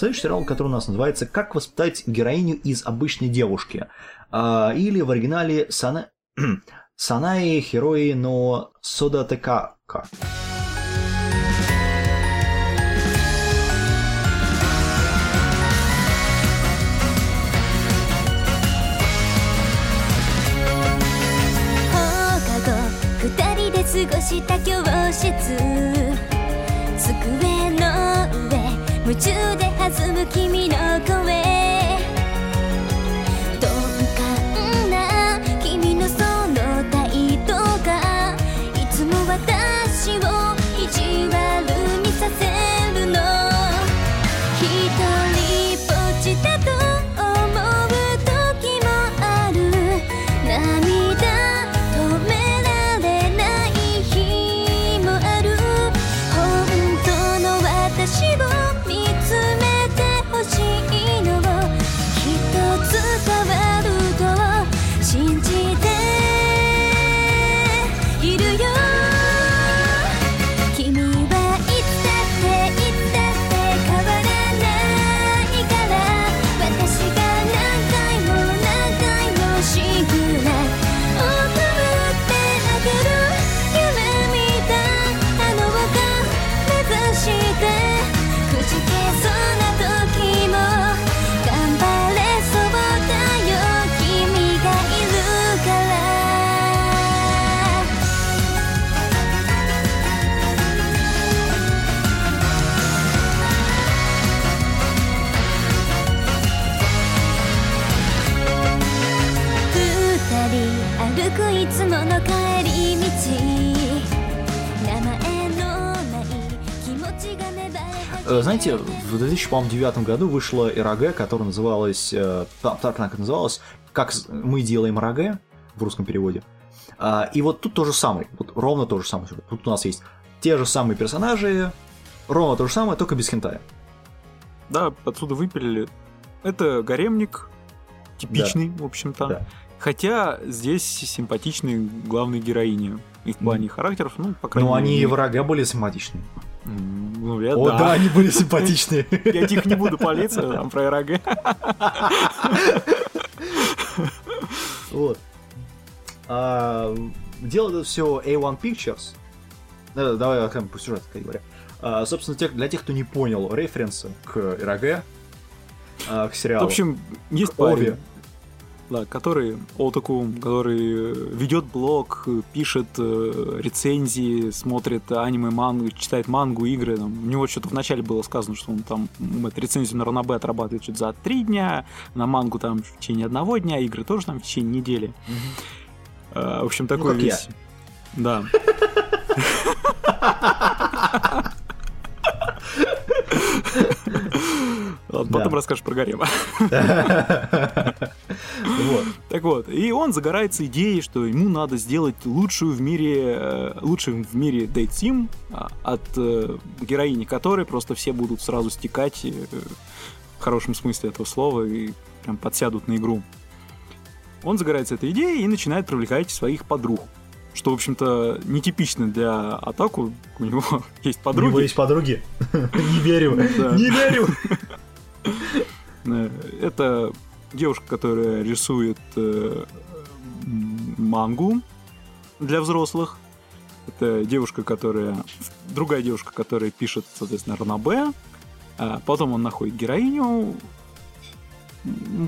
следующий сериал, который у нас называется «Как воспитать героиню из обычной девушки». А, или в оригинале Сана... Санаи Херои но Содатекака.放課後二人で過ごした教室 夢中で弾む君の Знаете, в 2009 году вышла РАГ, которая называлась, э, та- так она называлась, как мы делаем РАГ в русском переводе. А, И вот тут то же самое, вот ровно то же самое. Тут у нас есть те же самые персонажи, ровно то же самое, только без хентая. Да, отсюда выпилили. Это гаремник, типичный, в общем-то. Да. Хотя здесь симпатичные главные героини. И в плане характеров, ну, по крайней Но они мере. в РАГ были симпатичные. Ну, я О, да, они были симпатичные. Я тихо не буду палиться там про РАГ. Вот. А, это все A1 Pictures. Давай откроем по сюжету, как говоря. А, собственно, тех- для тех, кто не понял референсы к РАГ, а, к сериалу. В общем, есть К парень, да, который Отаку, который э, ведет блог, пишет э, рецензии, смотрит аниме, мангу, читает мангу, игры. Там, у него что-то вначале было сказано, что он там рецензию на Ранобе отрабатывает что-то за три дня, на мангу там в течение одного дня, игры тоже там в течение недели. Э, в общем, такой как я. весь. Да. Ладно, потом Да. расскажешь про гарема. Вот. Так вот, и он загорается идеей, что ему надо сделать лучшую в мире, э, лучший в мире дейт-сим а, от э, героини которой просто все будут сразу стекать э, в хорошем смысле этого слова и прям подсядут на игру. Он загорается этой идеей и начинает привлекать своих подруг. Что, в общем-то, нетипично для атаку. У него есть У него подруги. есть подруги. Не верю. Не верю. Это девушка, которая рисует э, мангу для взрослых. Это девушка, которая... Другая девушка, которая пишет, соответственно, ранобе. А потом он находит героиню.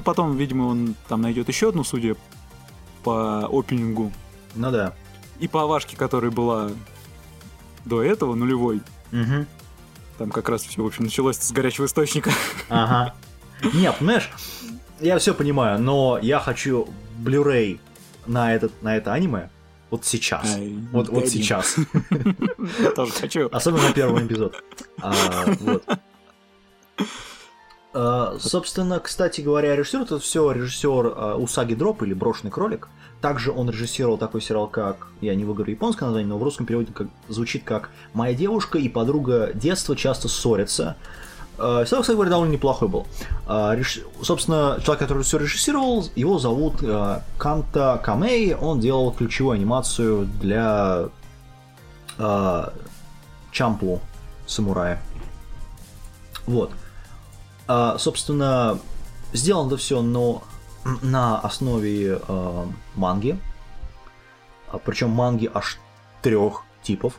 Потом, видимо, он там найдет еще одну, судя по опенингу. Ну да. И по авашке, которая была до этого, нулевой. Мгм. Там как раз все, в общем, началось с горячего источника. Ага. Нет, понимаешь, я все понимаю, но я хочу Blu-ray на, этот, на это аниме вот сейчас. Ай, Вот, вот сейчас. Я тоже хочу. Особенно первый эпизод. А. А, собственно, кстати говоря, режиссер это все режиссер а, Усаги Дроп или Брошенный кролик. Также он режиссировал такой сериал, как, я не выговорю японское название, но в русском переводе как, звучит как «Моя девушка и подруга детства часто ссорятся». А, Сериал, кстати говоря, довольно неплохой был. А, реш- Собственно, человек, который все режиссировал, его зовут а, Канта Камей. Он делал ключевую анимацию для Чамплу самурая. Вот. Собственно, сделано это все, но на основе э, манги. Причем манги аж трех типов.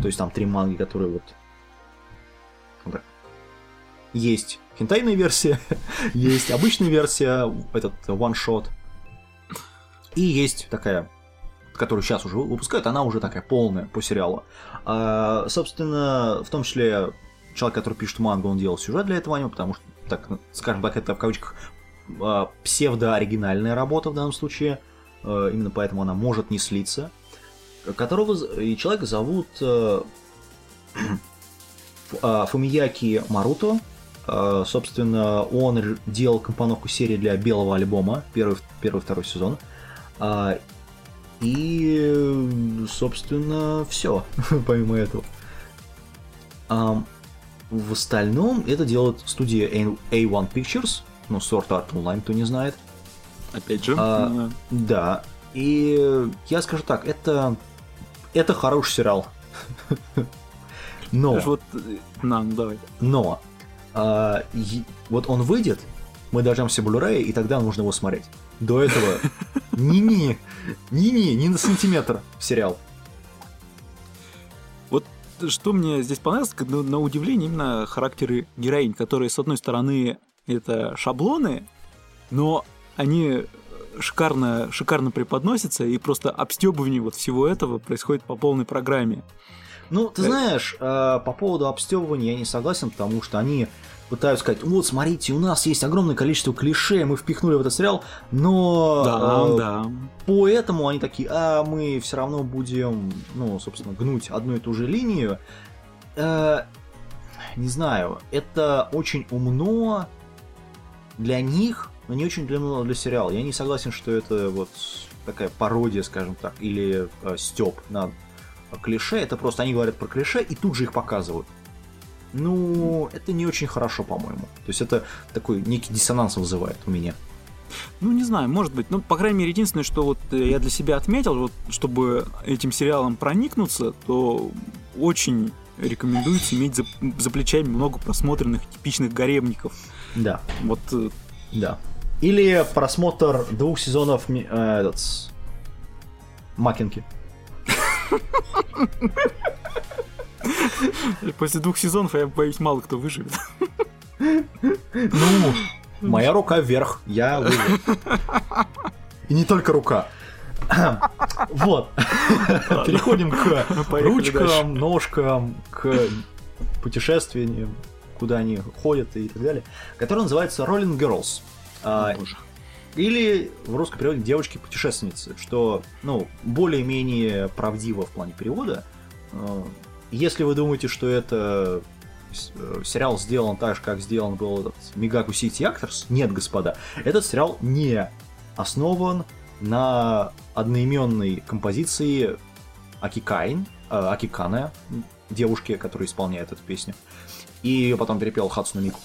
То есть там три манги, которые вот... Есть хентайная версия, есть обычная версия, этот one-shot. И есть такая, которую сейчас уже выпускают, она уже такая полная по сериалу. А, собственно, в том числе человек, который пишет мангу, он делал сюжет для этого аниме, потому что, так, скажем так, это в кавычках а, псевдооригинальная работа в данном случае, а, именно поэтому она может не слиться, которого и человека зовут э, а, Фумияки Маруто. А, Собственно, он делал компоновку серии для белого альбома, первый, первый второй сезон. А, И, собственно, все, помимо этого. Ам, В остальном это делает студия A- A1 Pictures, ну, Sword Art Online, кто не знает. Опять же. А, э, Да. И я скажу так, это это хороший сериал. Но, Вот, э, на, ну давай. но а, е- вот он выйдет, мы дождемся Blu-ray, и тогда нужно его смотреть. До этого ни-ни, ни-ни, ни на сантиметр сериал. Вот что мне здесь понравилось, как, ну, на удивление именно характеры героинь, которые, с одной стороны, это шаблоны, но они шикарно, шикарно преподносятся, и просто обстебывание вот всего этого происходит по полной программе. Ну, ты знаешь, э, по поводу обстебывания я не согласен, потому что они пытаются сказать, вот, смотрите, у нас есть огромное количество клише, мы впихнули в этот сериал, но Да, э, да. поэтому они такие, а мы все равно будем, ну, собственно, гнуть одну и ту же линию. Э, не знаю, это очень умно для них, но не очень для, для сериала. Я не согласен, что это вот такая пародия, скажем так, или э, степ над клише. Это просто они говорят про клише и тут же их показывают. Ну, это не очень хорошо, по-моему. То есть это такой некий диссонанс вызывает у меня. Ну, не знаю, может быть. Ну, по крайней мере, единственное, что вот э, я для себя отметил, вот, чтобы этим сериалом проникнуться, то очень рекомендуется иметь за, за плечами много просмотренных типичных гаремников. Да. Вот э, Да. Или просмотр двух сезонов э, этот, Макинки. после двух сезонов, я боюсь, мало кто выживет. Ну, моя рука вверх, я выжил. И не только рука. Вот. Переходим к Поехали ручкам, ножкам, к путешествиям, куда они ходят и так далее, который называется Rolling Girls. А, О, боже. Или в русском переводе девочки-путешественницы, что, ну, более-менее правдиво в плане перевода. Э, Если вы думаете, что это э, сериал сделан так же, как сделан был этот Мигаку City Actors, нет, господа. Этот сериал не основан на одноименной композиции Акикайн, э, Акикане, девушки, которая исполняет эту песню. И ее потом перепел Хацунэ Мику.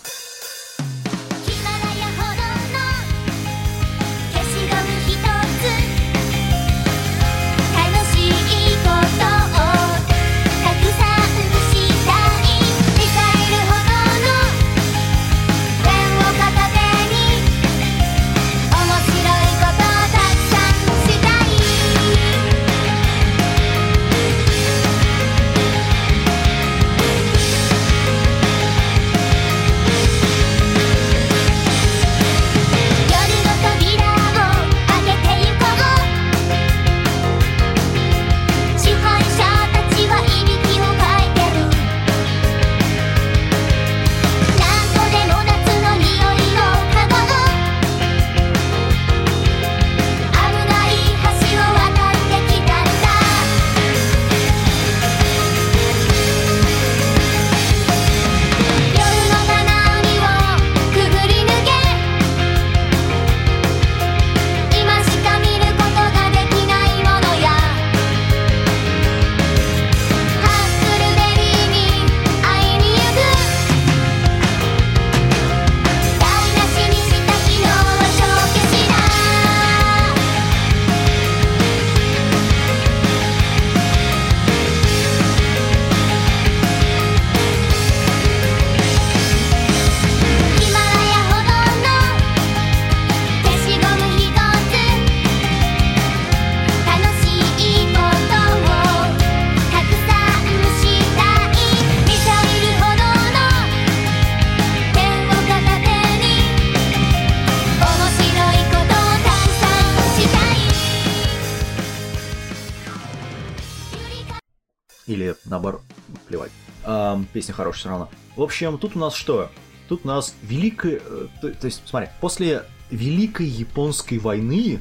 Песня хорошая все равно. В общем, тут у нас что? Тут у нас великая... э, То, то есть, смотри, после Великой Японской войны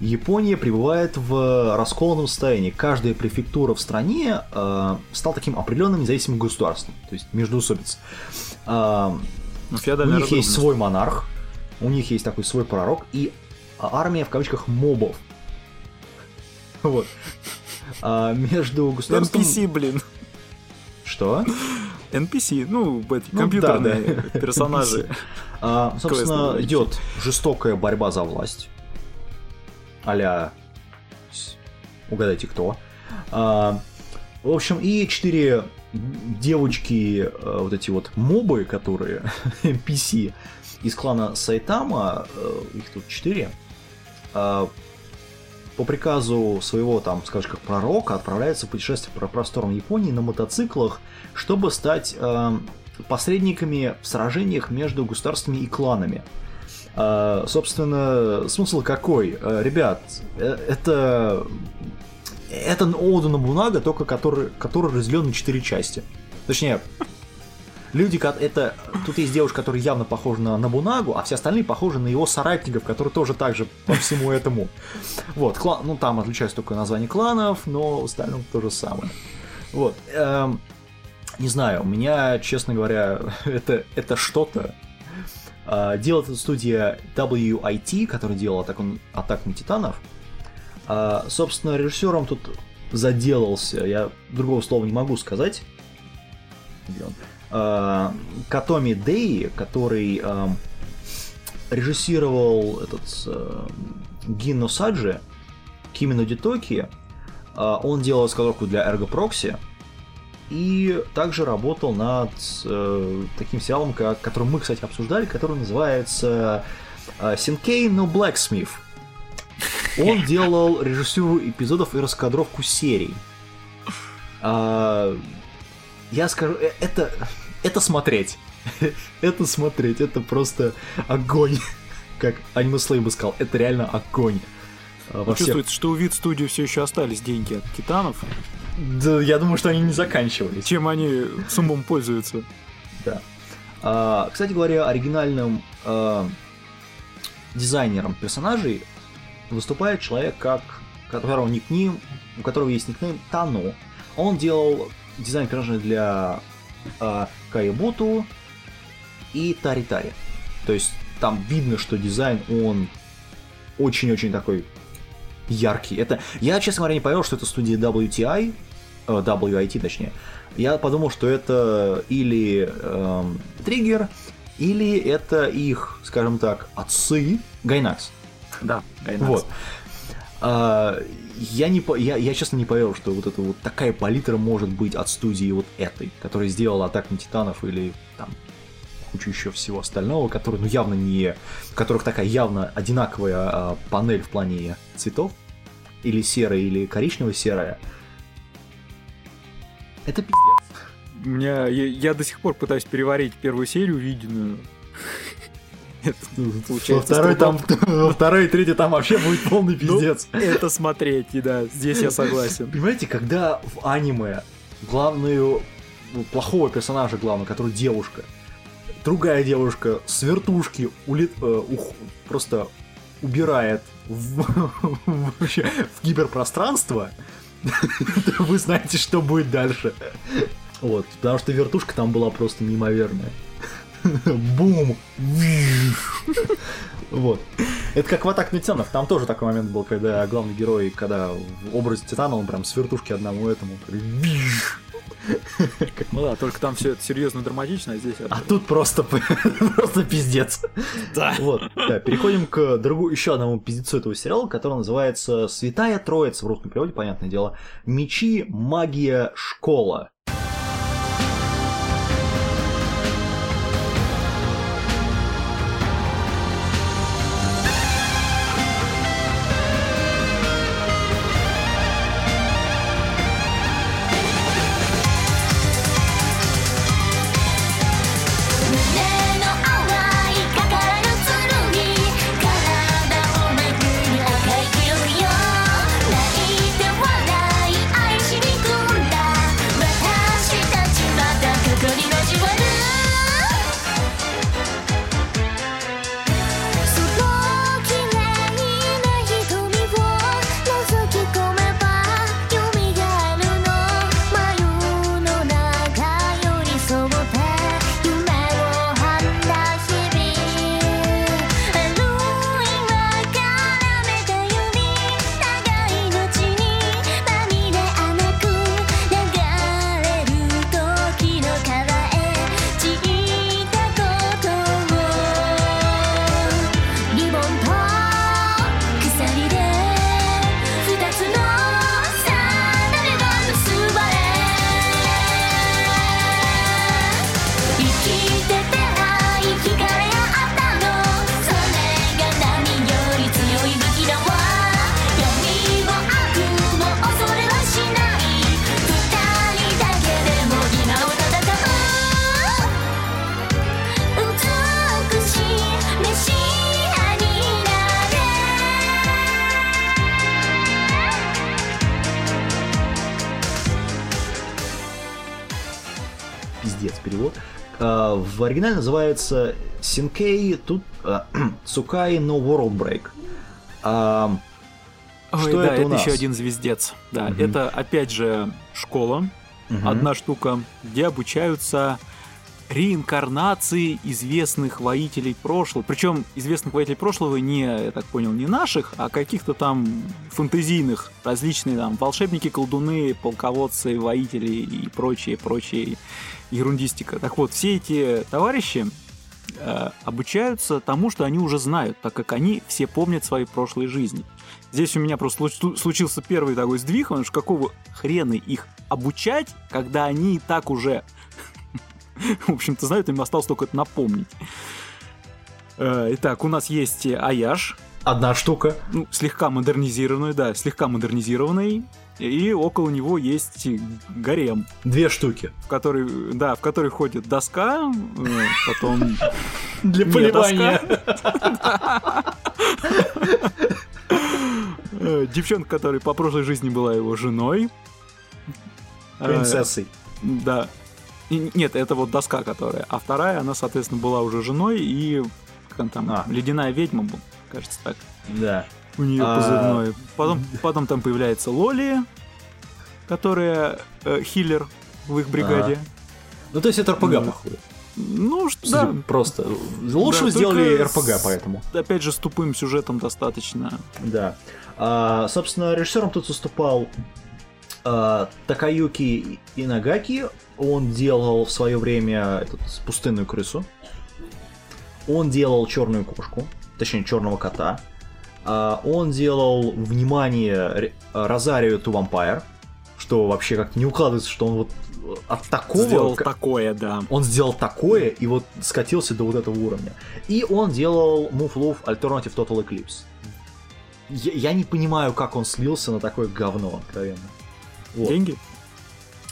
Япония пребывает в расколанном состоянии. Каждая префектура в стране э, стала таким определенным независимым государством. То есть междоусобица. Ам, Ну, у них есть свой монарх, у них есть такой свой пророк и армия в кавычках мобов. Вот. А между государством... NPC, блин. Что? NPC, ну, эти Ну, компьютерные да, да. персонажи. А, собственно, идет жестокая борьба за власть. Аля... Угадайте, кто. А, в общем, и четыре девочки, э, вот эти вот мобы, которые NPC из клана Сайтама, э, их тут четыре, а, по приказу своего, там, скажем, как пророка, отправляются в путешествие по просторам Японии на мотоциклах, чтобы стать э, посредниками в сражениях между государствами и кланами. А, собственно, смысл какой? А, ребят, э, это... Это Ода Набунага, только который, который разделен на четыре части. Точнее, люди, это... Тут есть девушка, которая явно похожа на Набунагу, а все остальные похожи на его соратников, которые тоже так же по всему этому. Вот, клан, ну там отличаются только название кланов, но в остальном то же самое. Вот. эм, не знаю, у меня, честно говоря, это, это что-то. А, делает эта студия WIT, которая делала атаку, атаку титанов. А, собственно, режиссером тут заделался, я другого слова не могу сказать. Где он? А, Катоми Дэй, который ам, режиссировал этот э, Гинно Саджи, Кимино Дитоки, а, он делал эскалорку для Ergo Proxy, и также работал над э, таким сериалом, как, который мы, кстати, обсуждали, который называется э, Синкей No Blacksmith. Он делал режиссуру эпизодов и раскадровку серий. А, я скажу, э, это, это смотреть. это смотреть, это просто огонь. Как Аниме Слей бы сказал, это реально огонь. А, во всех- Чувствуется, что у вид студии все еще остались деньги от титанов. Да, я думаю, что они не заканчивались. Чем они с умом пользуются? Да. А, кстати говоря, оригинальным а, дизайнером персонажей выступает человек, как которого никнейм, у которого есть никнейм Тану. Он делал дизайн персонажей для а, Каебуту и Тари Тари. То есть там видно, что дизайн он очень-очень такой яркий. Это я, честно говоря, не поверил, что это студия WTI, э, WIT точнее. Я подумал, что это или эм, Триггер, или это их, скажем так, отцы Гайнакс. Да, Вот. А, я, не, я, я честно не поверил, что вот эта вот такая палитра может быть от студии вот этой, которая сделала Атаку на Титанов или там кучу еще всего остального, который, ну, явно не... У которых такая явно одинаковая а, панель в плане цветов, или серая, или коричнево-серая. Это пиздец. У меня, я, я до сих пор пытаюсь переварить первую серию увиденную. Во получается второй, там, во второй и третьей там вообще будет полный пиздец. Это смотреть, да, здесь я согласен. Понимаете, когда в аниме главную ну, плохого персонажа главного, который девушка, другая девушка с вертушки улет, э, ух- просто убирает в, в киберпространство, то вы знаете, что будет дальше. Вот, потому что вертушка там была просто неимоверная. Бум! Вот. Это как в Атак на Титанов. Там тоже такой момент был, когда главный герой, когда в образе Титана, он прям с вертушки одному этому. Как- Ну да, только там все это серьезно драматично, а здесь. А тут просто, просто пиздец. Да. Вот. Да, переходим к другому, еще одному пиздецу этого сериала, который называется «Святая Троица» в русском переводе, понятное дело. Мечи, магия, школа.「в оригинале называется Синкей тут а, Цукай No World Break. А, Ой, Что да, это у это нас? еще один звездец. Да, Мгм. это опять же школа, мгм. одна штука, где обучаются реинкарнации известных воителей прошлого. Причем известных воителей прошлого не, я так понял, не наших, а каких-то там фэнтезийных, различные там волшебники, колдуны, полководцы, воители и прочие, прочие ерундистика. Так вот, все эти товарищи э, обучаются тому, что они уже знают, так как они все помнят свои прошлые жизни. Здесь у меня просто случ- случился первый такой сдвиг, потому что какого хрена их обучать, когда они и так уже, в общем-то, знают, им осталось только это напомнить. Э, Итак, у нас есть Аяш, Одна штука. ну, слегка модернизированный, да, слегка модернизированный, и около него есть гарем, Две штуки. в который, да, в который входит доска, э, потом Для поливания. э, девчонка, которая по прошлой жизни была его женой. Принцессой. Да. Нет, это вот доска, которая. А вторая, она, соответственно, была уже женой и как она там, А. ледяная ведьма, был, кажется так. Да. У нее А. позывной. Потом, потом там появляется Лоли, которая э, хиллер в их бригаде. Ну, то есть это РПГ, Да. походу. Ну, что, да. Просто. Лучше Да, сделали РПГ, с- поэтому. Опять же, с тупым сюжетом достаточно. Да. А, собственно, режиссером тут выступал а, Такаюки Инагаки. Он делал в свое время этот, пустынную крысу. Он делал черную кошку, точнее черного кота. А, он делал внимание Розарио ту Vampire, что вообще как-то не укладывается, что он вот от такого Сделал такое, да. он сделал такое и вот скатился до вот этого уровня. И он делал Move Love Alternative Total Eclipse. Я, я не понимаю, как он слился на такое говно, откровенно. Вот. Деньги?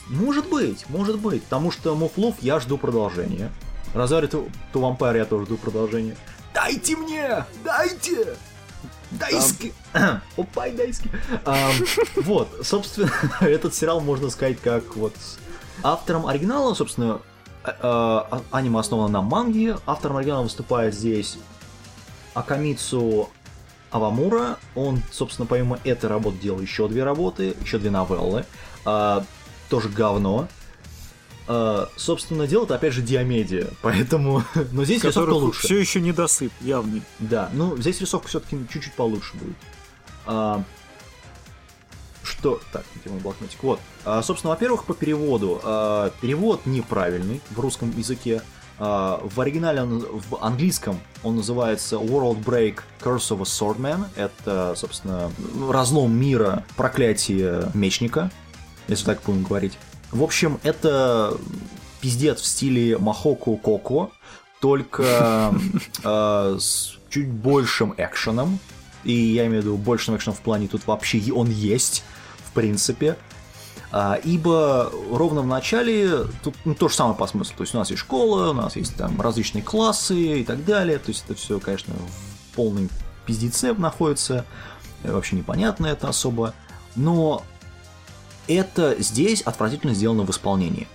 Может быть, может быть. Потому что Love я жду продолжения. Розари ту ту я тоже жду продолжения. Дайте мне! Дайте! Дайски! Опай, дайски! Ам, Вот, собственно, этот сериал можно сказать как вот автором оригинала, собственно, э, э, аниме основано на манге. Автором оригинала выступает здесь Акамицу Авамура. Он, собственно, помимо этой работы делал еще две работы, еще две новеллы. А, тоже говно. А, собственно, делает опять же Диамедия, поэтому... Но здесь рисовка лучше. все еще недосып, явный. Да, ну здесь рисовка все-таки чуть-чуть получше будет. А, что? Так, где мой блокнотик? Вот. А, собственно, во-первых, по переводу. А, перевод неправильный в русском языке. А, в оригинале, он, в английском, он называется World Break Curse of a Swordman. Это, собственно, разлом мира, проклятие мечника, если так будем говорить. В общем, это пиздец в стиле Махоку Коко, только э, с чуть большим экшеном. И я имею в виду большим экшеном в плане тут вообще он есть, в принципе. А, ибо ровно в начале тут ну, то же самое по смыслу. То есть у нас есть школа, у нас есть там различные классы и так далее. То есть это все, конечно, в полном пиздеце находится. Э, Вообще непонятно это особо. Но это здесь отвратительно сделано в исполнении.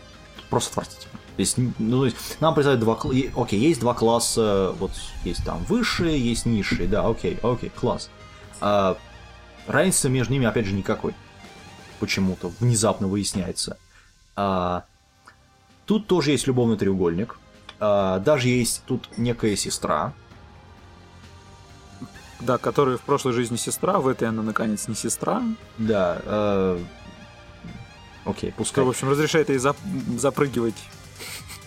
Просто отвратительно. То есть, ну, то есть нам представляют два кла- е- Окей, есть два класса, вот есть там высшие, есть низшие, да, окей, окей, класс. А, разницы между ними, опять же, никакой. Почему-то внезапно выясняется. А, тут тоже есть любовный треугольник. А, даже есть тут некая сестра. Да, которая в прошлой жизни сестра, в этой она, наконец, не сестра. Да. э, окей, Что, пускай. в общем, разрешает ей зап- запрыгивать.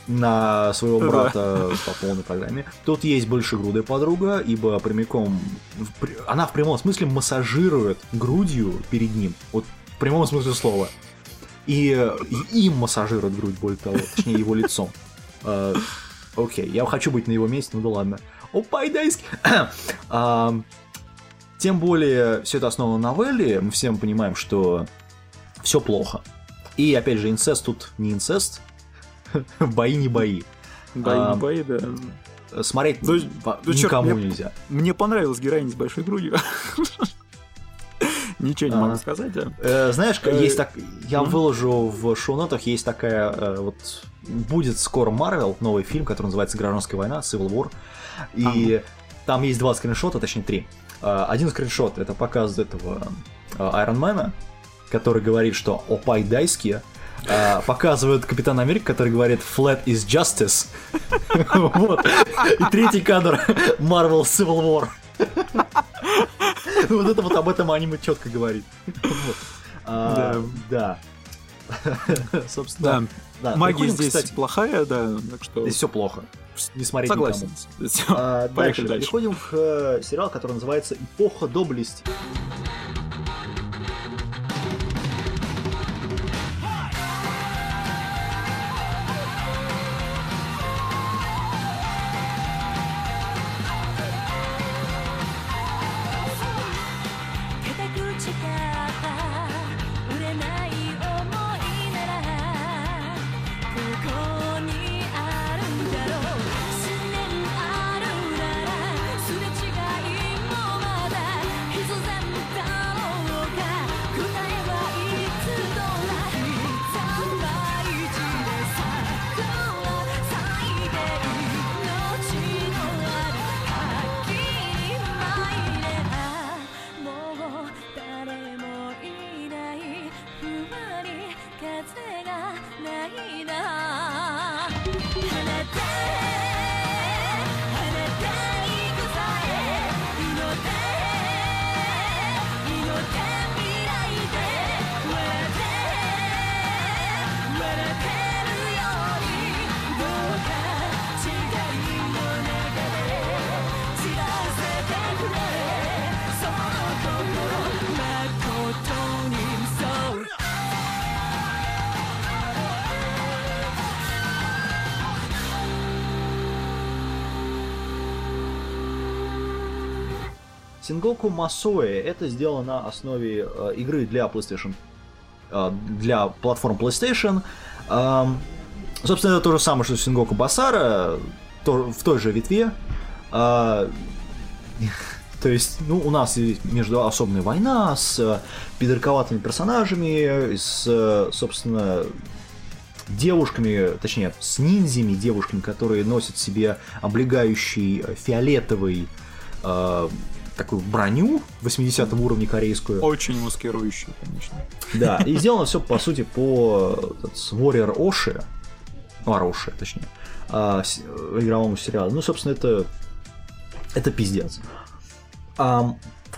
на своего Да. брата по полной программе. Тут есть большегрудая подруга, ибо прямиком... Она в прямом смысле массажирует грудью перед ним. Вот прямом смысле слова. И, и им массажирует грудь, более того, точнее его лицом. Э, Окей, я хочу быть на его месте, ну да ладно. Опа, дайски! А, Тем более, все это основано на новелле, мы всем понимаем, что все плохо. И опять же, инцест тут не инцест, бои не бои. Бои, А, не бои, да. Смотреть Да- да чёрт, никому мне- нельзя. Мне понравилась героиня с большой грудью. Ничего не А. могу сказать, да. Э, знаешь, Э, есть так, я выложу в шоу-нотах, есть такая, э, вот, будет скоро Марвел, новый фильм, который называется «Гражданская война», Civil War, и там есть два скриншота, точнее три. Один скриншот, это показ этого Айронмена, который говорит, что «Опай дайски», показывают Капитан Америка, который говорит «Flat is justice». Вот. И третий кадр Marvel Civil War. Вот это вот об этом аниме четко говорит. А, Да. Собственно, Да, магия здесь кстати, плохая, да, так что... Здесь все плохо. Не смотреть Согласен. никому. А, Поехали Дальше. дальше. Переходим к э, сериалу, который называется «Эпоха доблести».「Сингоку Масуэ это сделано на основе э, игры для PlayStation, э, для платформ PlayStation. Эм, собственно, это то же самое, что Сингоку Басара, то- в той же ветве. Э, то есть, ну, у нас есть между особенная война с э, пидорковатыми персонажами, с, э, собственно, девушками, точнее, с ниндзями, девушками, которые носят себе облегающий э, фиолетовый э, такую броню 80 уровня корейскую. Очень маскирующий, конечно. Да, и сделано все, по сути, по Warrior Оши, ну, Ароши, точнее, а, э, игровому сериалу. Ну, собственно, это, это пиздец.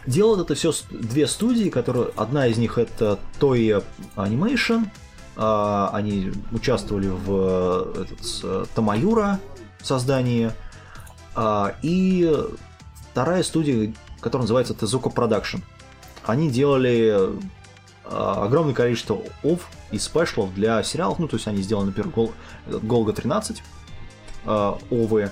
Делают это все две студии, которые одна из них это Toei Animation, а, они участвовали в этот, Тамаюра создании, а, и вторая студия, которая называется Tezuka Production. Они делали а, огромное количество ов и спешлов для сериалов. Ну, то есть они сделали, например, Гол... Голга 13 а, овы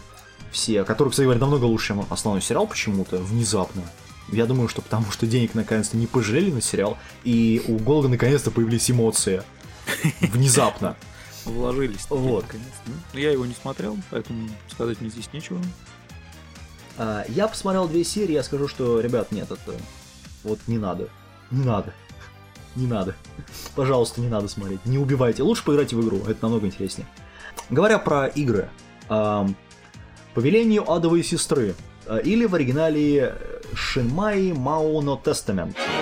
все, которые, кстати говоря, намного лучше, чем основной сериал почему-то, внезапно. Я думаю, что потому что денег наконец-то не пожалели на сериал, и у Голга наконец-то появились эмоции. Внезапно. Вложились. Вот. наконец-то. Ну, Я его не смотрел, поэтому сказать мне здесь нечего. А, Я посмотрел две серии, я скажу, что, ребят, нет, это вот не надо. Не надо. Не надо. Пожалуйста, не надо смотреть. Не убивайте. Лучше поиграйте в игру, это намного интереснее. Говоря про игры. ам, По велению адовой сестры. а, Или в оригинале Шинмай Мауно Тестамент. 光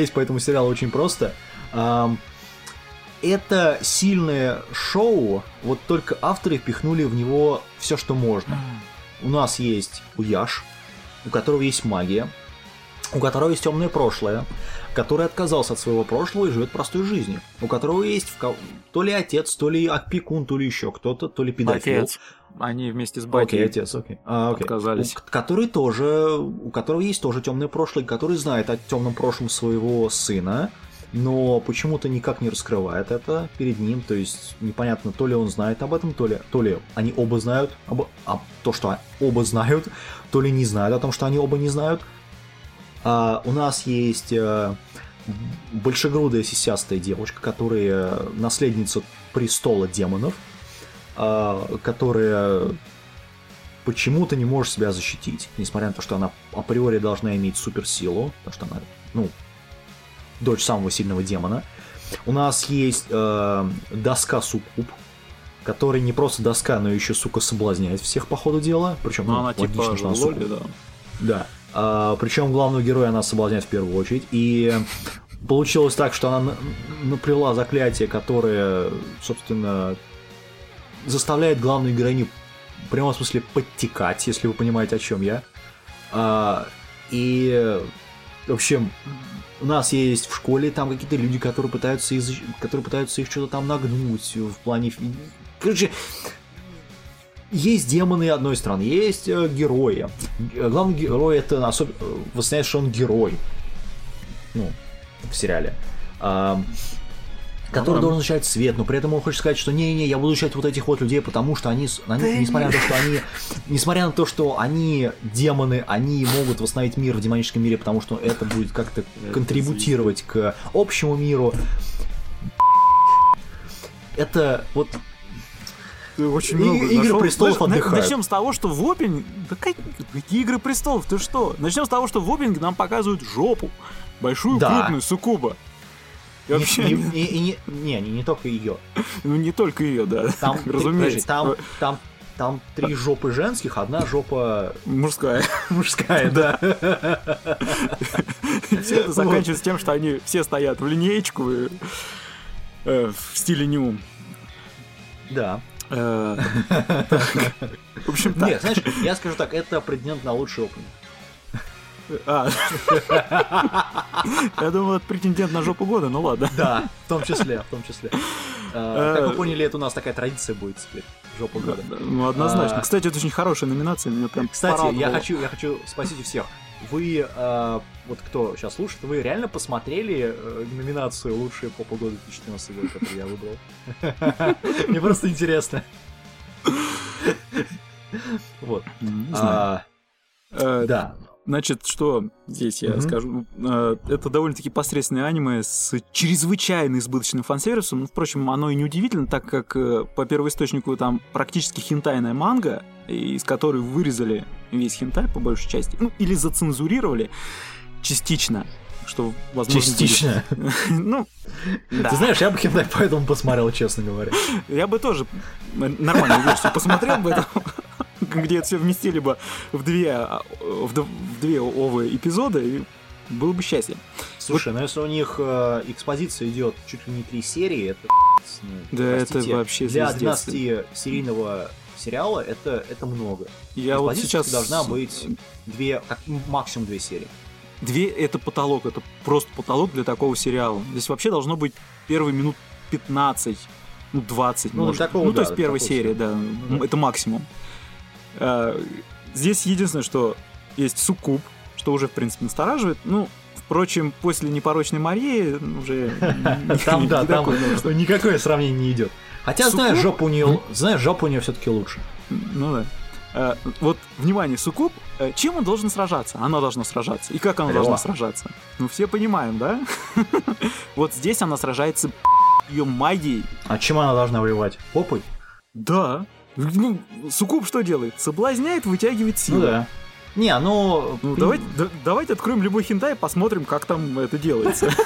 есть по этому сериалу очень просто. Это сильное шоу, вот только авторы впихнули в него все, что можно. У нас есть Уяш, у которого есть магия, у которого есть темное прошлое, который отказался от своего прошлого и живет простой жизнью, у которого есть в ко- то ли отец, то ли опекун, то ли еще кто-то, то ли педофил. Отец. Они вместе с Окей, батей отец, окей. А, окей. отказались. У- который тоже, у которого есть тоже темное прошлое, который знает о темном прошлом своего сына, но почему-то никак не раскрывает это перед ним, то есть непонятно, то ли он знает об этом, то ли, то ли они оба знают об, об- то, что оба знают, то ли не знают о том, что они оба не знают. А, у нас есть э, большегрудая сисястая девушка, которая наследница престола демонов, а, которая почему-то не может себя защитить, несмотря на то, что она априори должна иметь суперсилу, потому что она, ну, дочь самого сильного демона. У нас есть э, доска суккуб, которая не просто доска, но еще, сука, соблазняет всех по ходу дела. Причем, Ну, ну, она логично, типа что она Лоли, суккуб. да. Да. причем главного героя она соблазняет в первую очередь. И получилось так, что она на- наплела заклятие, которое, собственно, заставляет главную героиню в прямом смысле подтекать, если вы понимаете, о чем я. А, и, в общем, у нас есть в школе там какие-то люди, которые пытаются, из... которые пытаются их что-то там нагнуть в плане... Короче, есть демоны одной страны, есть э, герои. Главный герой это особенно... Выясняется, что он герой. Ну, в сериале. Ам, который да. должен защищать свет, но при этом он хочет сказать, что не-не, я буду защищать вот этих вот людей, потому что они, они- несмотря на то, что они, несмотря на то, что они демоны, они могут восстановить мир в демоническом мире, потому что это будет как-то контрибутировать к общему миру. Это вот Очень И- много Игры нашел. престолов отдыхают. Начнем с того, что в опенинг... Да как- какие игры престолов? Ты что? Начнем с того, что в опенинг нам показывают жопу. Большую, Да. крупную, суккуба. И вообще, не, не- и не, не, не, не только ее. ну не только ее, да. Там, разумеется. там, там, там три жопы женских, одна жопа Мужская. мужская, да. Все это заканчивается тем, что они все стоят в линеечку и, э, в стиле ню. Да. Э. В общем, так. Нет, знаешь, я скажу так, это претендент на лучший опыт. А. Я думал, это претендент на жопу года, ну ладно. Да, в том числе, в том числе. Э, Как вы поняли, это у нас такая традиция будет теперь. Жопа года. Ну, однозначно. Кстати, это очень хорошая номинация, меня прям Кстати, я хочу, я хочу спросить у всех. Вы, э, вот кто сейчас слушает, вы реально посмотрели э, номинацию «Лучшие попа года 2014 год», которую я выбрал? Мне просто интересно. Вот. М, не знаю. А, Э, Да. Значит, что здесь я скажу? Э, Это довольно-таки посредственное аниме с чрезвычайно избыточным фан-сервисом. Ну, впрочем, оно и не удивительно, так как э, по первоисточнику там практически хентайная манга, из которой вырезали весь хентай по большей части. Ну, или зацензурировали частично. Что, возможно, Частично. будет- Ну, да. Ты знаешь, я бы хентай поэтому посмотрел, честно говоря. Я бы тоже нормальную версию посмотрел бы, это, где это все вместили бы в две, а, в, в две овы эпизода, и было бы счастье. Слушай, ну если у них э, экспозиция идет чуть ли не три серии, это ну, Да это простите, вообще для звездец. 12-серийного сериала это, это много. Я вот сейчас... должна быть две, как максимум две серии. Две — это потолок, это просто потолок для такого сериала. Здесь вообще должно быть первые минут 15, ну 20, Ну, может. такого, ну, то да, есть первой такого серии, да, да. это максимум. А, Здесь единственное, что есть суккуб, что уже, в принципе, настораживает. Ну, впрочем, после непорочной Марии уже... Там, да, там никакое сравнение не идет. Хотя, Суккуб? знаешь, жопа у нее, знаешь, жопа у нее все-таки лучше. Ну да. А, Вот, внимание, Суккуб, э, чем он должен сражаться? Она должна сражаться. И как она Лева. должна сражаться? Ну, все понимаем, да? Вот здесь она сражается ее магией. А чем она должна воевать? Попой? Да. Ну, Суккуб что делает? Соблазняет, вытягивает Ну силу. да. Не, ну... Ну, давайте, да- давайте откроем любой хентай и посмотрим, как там это делается.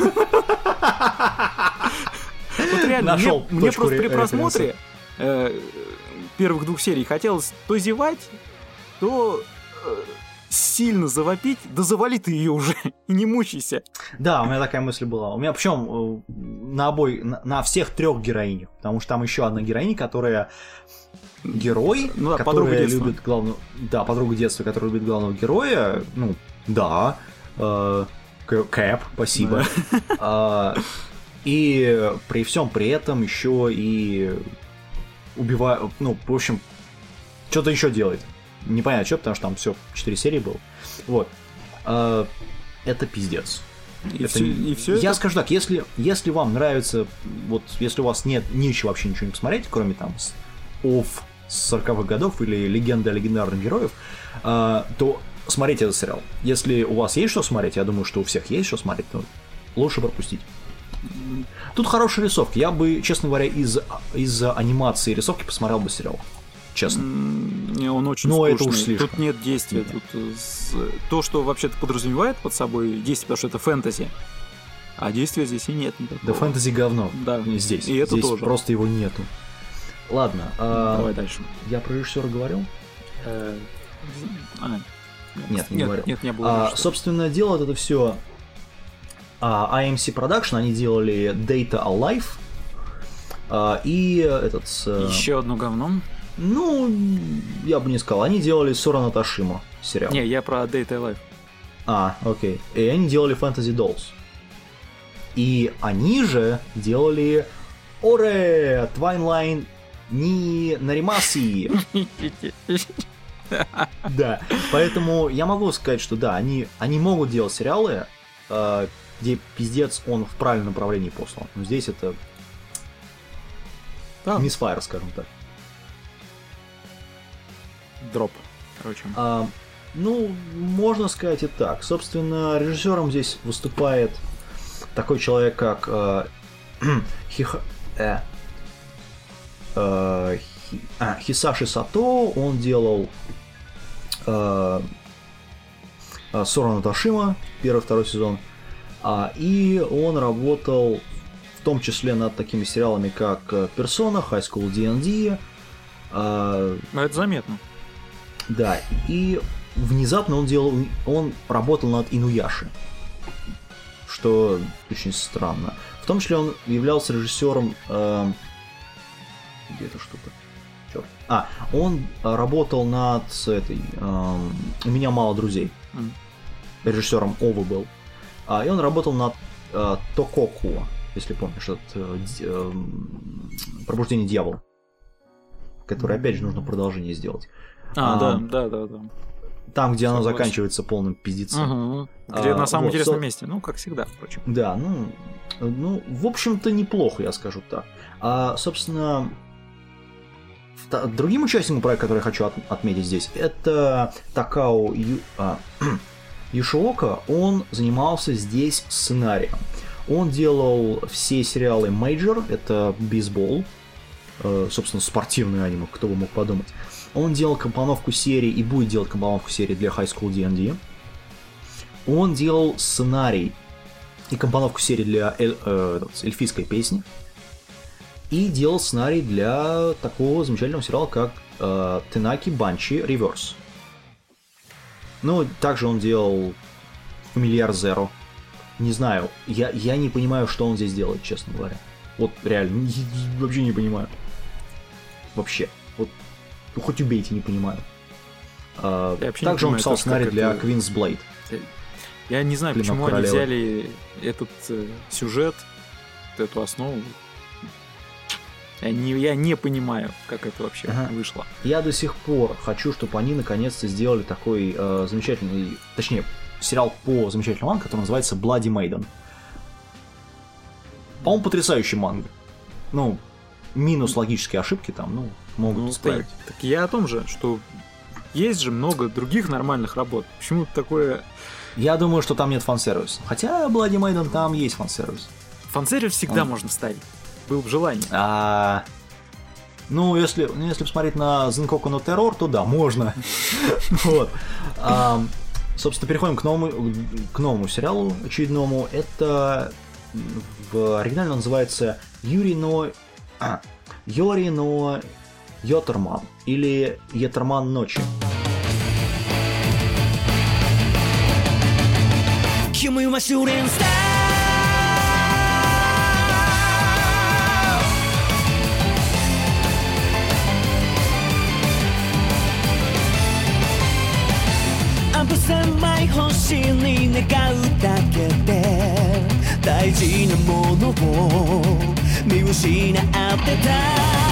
Вот реально, мне, Нашел мне точку просто при просмотре э, первых двух серий хотелось то зевать, то э, сильно завопить, да завали ты ее уже, не мучайся. Да, у меня такая мысль была. У меня причем э, на обоих, на, на всех трех героинях, потому что там еще одна героиня, которая герой, Ну да, подруга которая детства. любит главного, да, подруга детства, которая любит главного героя, ну, да, э, Кэп, спасибо. А, и при всем при этом еще и убивает, ну, в общем, что-то еще делает. Непонятно что, потому что там все 4 серии было. Вот. А, это пиздец. И Это все, и всё Я это- скажу так, если, если вам нравится, вот если у вас нет ничего вообще ничего не посмотреть, кроме там ОФ с 40-х годов или легенды о легендарных героев, а, то смотрите этот сериал. Если у вас есть что смотреть, я думаю, что у всех есть что смотреть, то лучше пропустить. Тут хорошая рисовка. Я бы, честно говоря, из, из анимации и рисовки посмотрел бы сериал. Честно. Не, он очень это скучный. уж слишком. Тут нет действия. Нет. Тут э, то, что вообще-то подразумевает под собой действие, потому что это фэнтези. А действия здесь и нет никакого. Да фэнтези говно. Да. Здесь. И это Здесь тоже. просто его нету. Ладно. а, Давай дальше. я про режиссера говорил? Э, а, Нет, не нет, говорил. нет, не было. А, собственно, делают это все AMC Production, они делали Data Alive а, и этот... э, Еще одно говно. Ну, я бы не сказал, они делали Сорана Ташима сериал. Не, я про Data Life. А, окей. И они делали Fantasy Dolls. И они же делали Оре, Твайнлайн, Ни Наримаси. Да, поэтому я могу сказать, что да, они, они могут делать сериалы, э, где пиздец он в правильном направлении послан. Но здесь это Да, мисфайр, скажем так. дроп. Короче. А, ну, можно сказать и так. Собственно, режиссером здесь выступает такой человек, как э, Хиха- э, э, Хи- а, Хисаши Сато. Он делал э, э, Сорана Ташима, первый-второй сезон. А, и он работал в том числе над такими сериалами, как э, Персона, High School D&D, э, Ну, это заметно. да, и внезапно он делал, он работал над Инуяши, что очень странно. В том числе он являлся режиссером. эм, где эта штука? Черт. А, он э, работал над этой. эм, У меня мало друзей. Режиссером Овы был. А, и он работал над э, Тококу, если помнишь, д- эм, пробуждение дьявола. Который, опять же, нужно продолжение сделать. А, А, да, да, да, да. Там, где оно Согласен. заканчивается полным пиздецом. Ага. Где А, на самом вот, интересном со- месте. Ну, как всегда, впрочем. Да, ну, ну, в общем-то, неплохо, я скажу так. А, собственно, другим участником проекта, который я хочу от- отметить здесь, это Такао Ю, а, Юшиока. Он занимался здесь сценарием. Он делал все сериалы Major, это бейсбол, э, собственно, спортивное аниме, кто бы мог подумать. Он делал компоновку серии и будет делать компоновку серии для High School D&D. Он делал сценарий и компоновку серии для эль- э, этот, эльфийской песни. И делал сценарий для такого замечательного сериала, как э, Тенаки Банчи Реверс. Ну, также он делал Фамильяр Зеро. Не знаю, я, я не понимаю, что он здесь делает, честно говоря. Вот реально, вообще не понимаю. Вообще. Вот, ну, хоть убейте, не понимаю. А, вообще не также он понимаю писал сценарий для это- Queen's Blade. Я не знаю, Клинок почему они королевы. взяли этот э, сюжет, эту основу. Я не, я не понимаю, как это вообще Ага. вышло. Я до сих пор хочу, чтобы они наконец-то сделали такой э, замечательный, точнее, сериал по замечательному мангу, который называется Bloody Maiden. По-моему, потрясающий манга. Ну, минус логические ошибки там, ну, могут Ну, исправить. так, так я о том же, что есть же много других нормальных работ. Почему такое Я думаю, что там нет фан-сервиса. Хотя Bloody Maiden там есть фан-сервис. фан-сервис всегда Он- можно ставить был в желании. А, ну, если, ну, если посмотреть на Зенкоку на террор, то да, можно. Вот. А, собственно, переходим к новому, к новому сериалу очередному. Это в оригинале называется Юрий но... А, Йори но Йотерман или Йотерман ночи. Кимы Васюрин 事なものを見失ってた。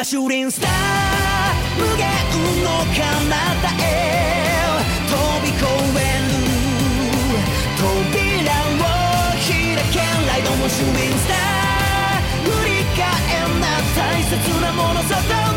はシューリンスター無限の彼方へ飛び越える扉を開けライドもシューリンスター振り返んな大切なものさと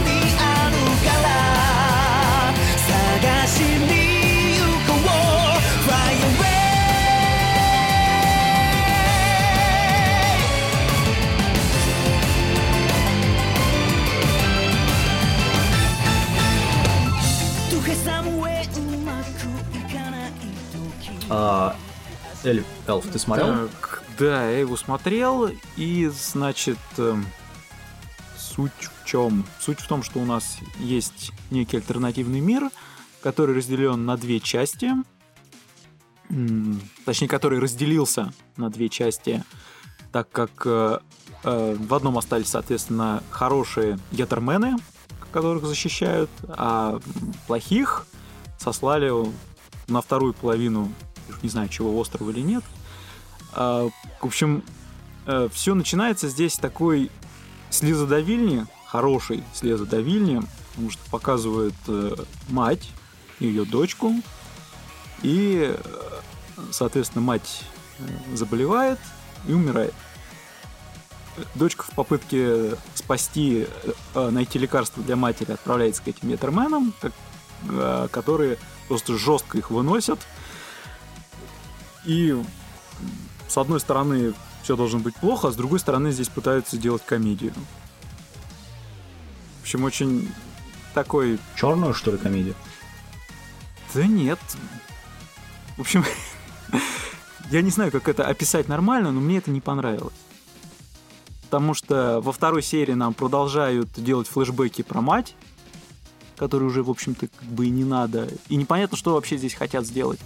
А, Эль, Элф, ты смотрел? Так, да, я его смотрел, и, значит, эм, суть в чем? Суть в том, что у нас есть некий альтернативный мир, который разделен на две части, точнее, который разделился на две части, так как э, э, в одном остались, соответственно, хорошие ятермены, которых защищают, а плохих сослали на вторую половину, не знаю, чего, острова или нет. А, в общем, все начинается здесь такой слезодавильни, хорошей слезодавильни, потому что показывает э, мать, ее дочку, и, э, соответственно, мать э, заболевает и умирает. Дочка в попытке спасти, э, найти лекарство для матери отправляется к этим метерменам, э, которые просто жестко их выносят. И с одной стороны все должно быть плохо, а с другой стороны здесь пытаются сделать комедию. В общем, очень такой... Черную, что ли, комедию? Да нет. В общем, я не знаю, как это описать нормально, но мне это не понравилось. Потому что во второй серии нам продолжают делать флешбеки про мать, которые уже, в общем-то, как бы и не надо. И непонятно, что вообще здесь хотят сделать.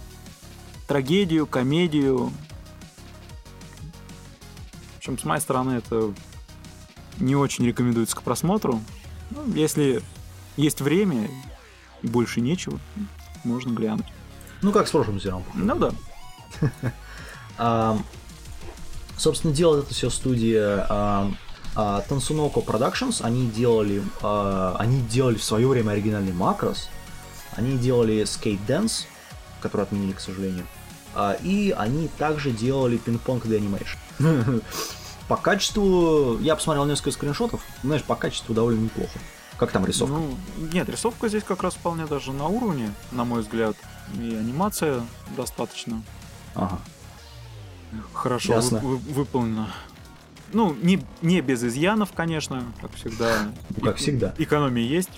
Трагедию, комедию. В общем, с моей стороны это не очень рекомендуется к просмотру. Ну, если есть время и больше нечего, можно глянуть. Ну, как с прошлым сериалом. Ну да. А, собственно, делает это все студия а, а, Productions. Они делали, а, они делали в свое время оригинальный Макрос. Они делали Skate Dance, который отменили, к сожалению. А, и они также делали пинг-понг The Animation. По качеству, я посмотрел несколько скриншотов, знаешь, по качеству довольно неплохо. Как там рисовка? Ну, нет, рисовка здесь как раз вполне даже на уровне, на мой взгляд. И анимация достаточно Ага. хорошо Ясно. вы- вы- выполнена. Ну, не, не без изъянов, конечно, как всегда. Ну, как И- всегда. Экономия есть,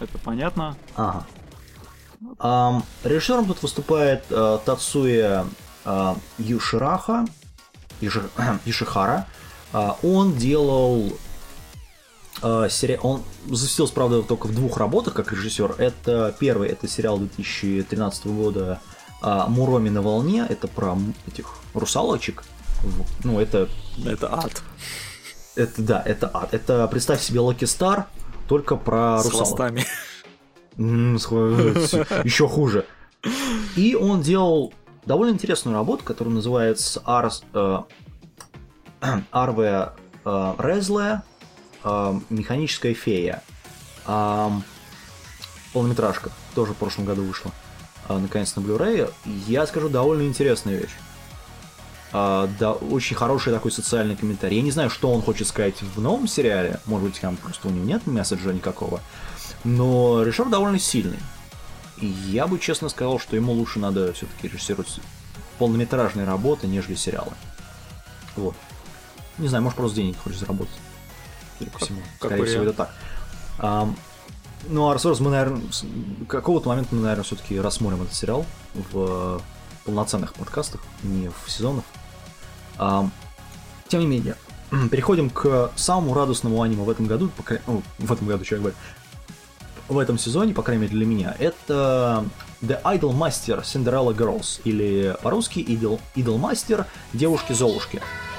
это понятно. Ага. Режиссером тут выступает э, Тацуя э, Юшираха, Юши- Юшихара. А, он делал э, сериал... Он засветился, правда, только в двух работах как режиссер. Это первый, это сериал 2013 года «Муроми на волне». Это про этих русалочек. Ну, это Это ад. это да, это ад. Это представь себе Локи Стар, только про русалок. Еще хуже. И он делал довольно интересную работу, которая называется э, Арве э, Резле э, Механическая фея. Полнометражка. Тоже в прошлом году вышла. наконец на Blu-ray. Я скажу, довольно интересная вещь. А, да, очень хороший такой социальный комментарий. Я не знаю, что он хочет сказать в новом сериале. Может быть, там просто у него нет месседжа никакого. Но режиссер довольно сильный. И я бы честно сказал, что ему лучше надо все-таки режиссировать полнометражные работы, нежели сериалы. Вот. Не знаю, может просто денег хочешь заработать. Судя по всему. как Скорее всего, вариант. это так. Ну, а раз мы, наверное, с какого-то момента мы, наверное, все-таки рассмотрим этот сериал в полноценных подкастах, не в сезонах. Ам, тем не менее, переходим к самому радостному аниме в этом году, по край- ну, в этом году, человек говорит, в этом сезоне, по крайней мере для меня, это The Idol Master Cinderella Girls, или по-русски Idol, Idol Master Девушки-Золушки. 輝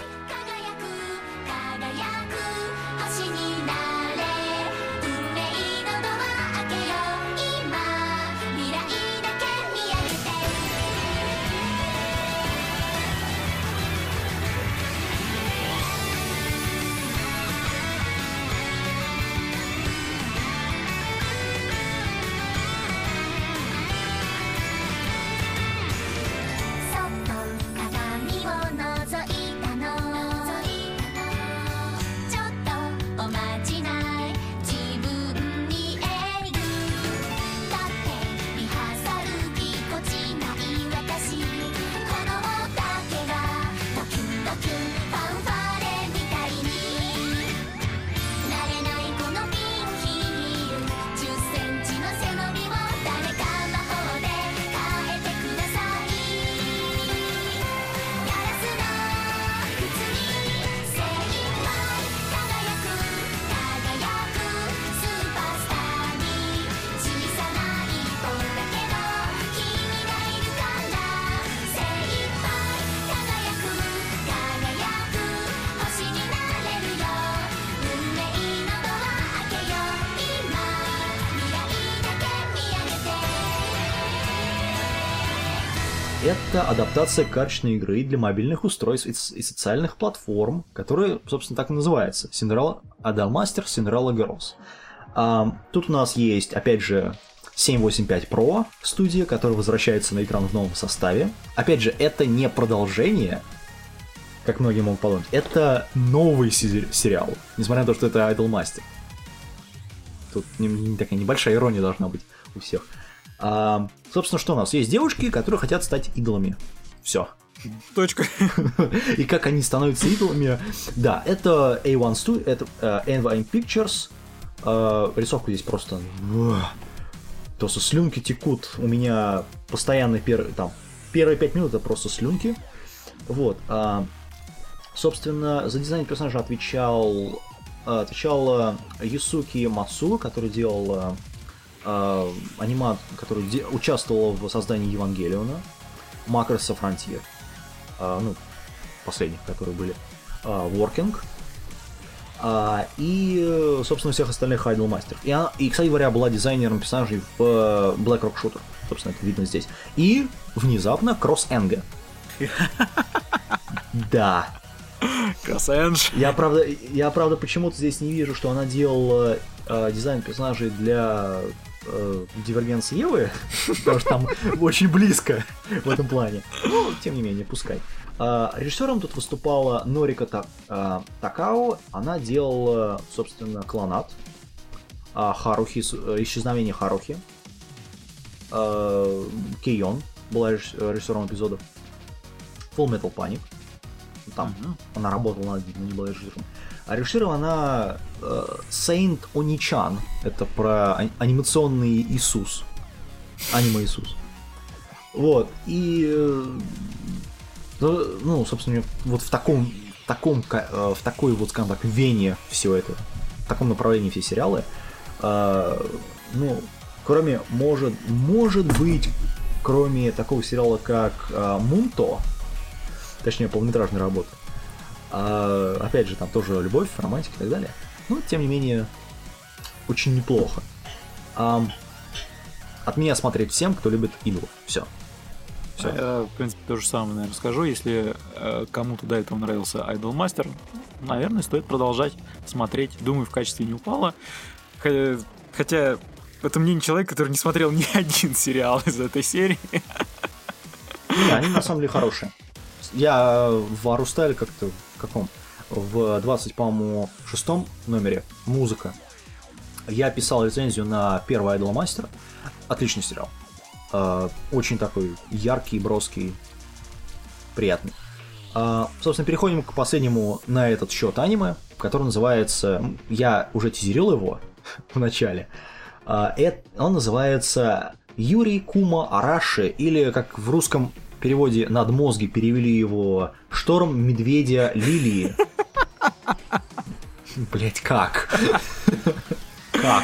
Это адаптация карточной игры для мобильных устройств и, социальных платформ, которая, собственно, так и называется. Cinderella Adalmaster Cinderella Girls. А, тут у нас есть, опять же, 785 Pro студия, которая возвращается на экран в новом составе. Опять же, это не продолжение, как многие могут подумать. Это новый се- сериал, несмотря на то, что это Idolmaster. Тут такая небольшая ирония должна быть у всех. А, собственно, что у нас? Есть девушки, которые хотят стать идолами. Все. Точка. И как они становятся идолами. Да, это A1 Studio, это э, NVM Pictures. Э, рисовка здесь просто... ух, Просто слюнки текут. У меня постоянно первые, там, первые пять минут это просто слюнки. Вот. а, собственно, за дизайн персонажа отвечал, э, отвечал Юсуки Мацу, который делал э, э, анима, который де- участвовал в создании Евангелиона, Макроса Frontier, э, ну, последних, которые были, э, Working, а, и, э, собственно, всех остальных Idol мастеров. И, она, и, кстати говоря, была дизайнером персонажей в э, Black Rock Shooter. Собственно, это видно здесь. И внезапно Кросс Энга. Да. Красенж. Я правда, я правда почему-то здесь не вижу, что она делала э, дизайн персонажей для э, Дивергенции Евы, потому что там очень близко в этом плане. Ну, тем не менее, пускай. А, режиссером тут выступала Норика Та- а, Такао. Она делала, собственно, клонат. а, Харухи, э, исчезновение Харухи. Кейон была режисс- режиссером эпизодов. Full Metal Panic. Там она работала над ним, но не была режиссером. А режиссировала она э, Saint Оничан. Это про ани- анимационный Иисус. Аниме Иисус. Вот. И э, ну, собственно, вот в таком, таком, ка- э, в такой вот, скажем так, вене все это, в таком направлении все сериалы, ну, кроме, может, может быть, кроме такого сериала, как Мунто, точнее, полнометражной работы, а, опять же, там тоже любовь, романтика и так далее, но, тем не менее, очень неплохо. Ам, от меня смотреть всем, кто любит идолов. Все. Все. Я, в принципе, то же самое, наверное, скажу. Если э, кому-то до этого нравился Idol Master, наверное, стоит продолжать смотреть. Думаю, в качестве не упало. Хотя, это мнение человека, который не смотрел ни один сериал из этой серии. Не, они на самом деле хорошие. Я в Арустале как-то каком? В 20, по-моему, шестом номере музыка. Я писал рецензию на первый Idol Master. Отличный сериал. Э, Очень такой яркий, броский. приятный. А, собственно, переходим к последнему на этот счет аниме, который называется... Я уже тизерил его в начале. А, он называется Юрий Кума Араши, или, как в русском переводе «надмозги» перевели его «Шторм медведя Лилии». Блять, как? Как?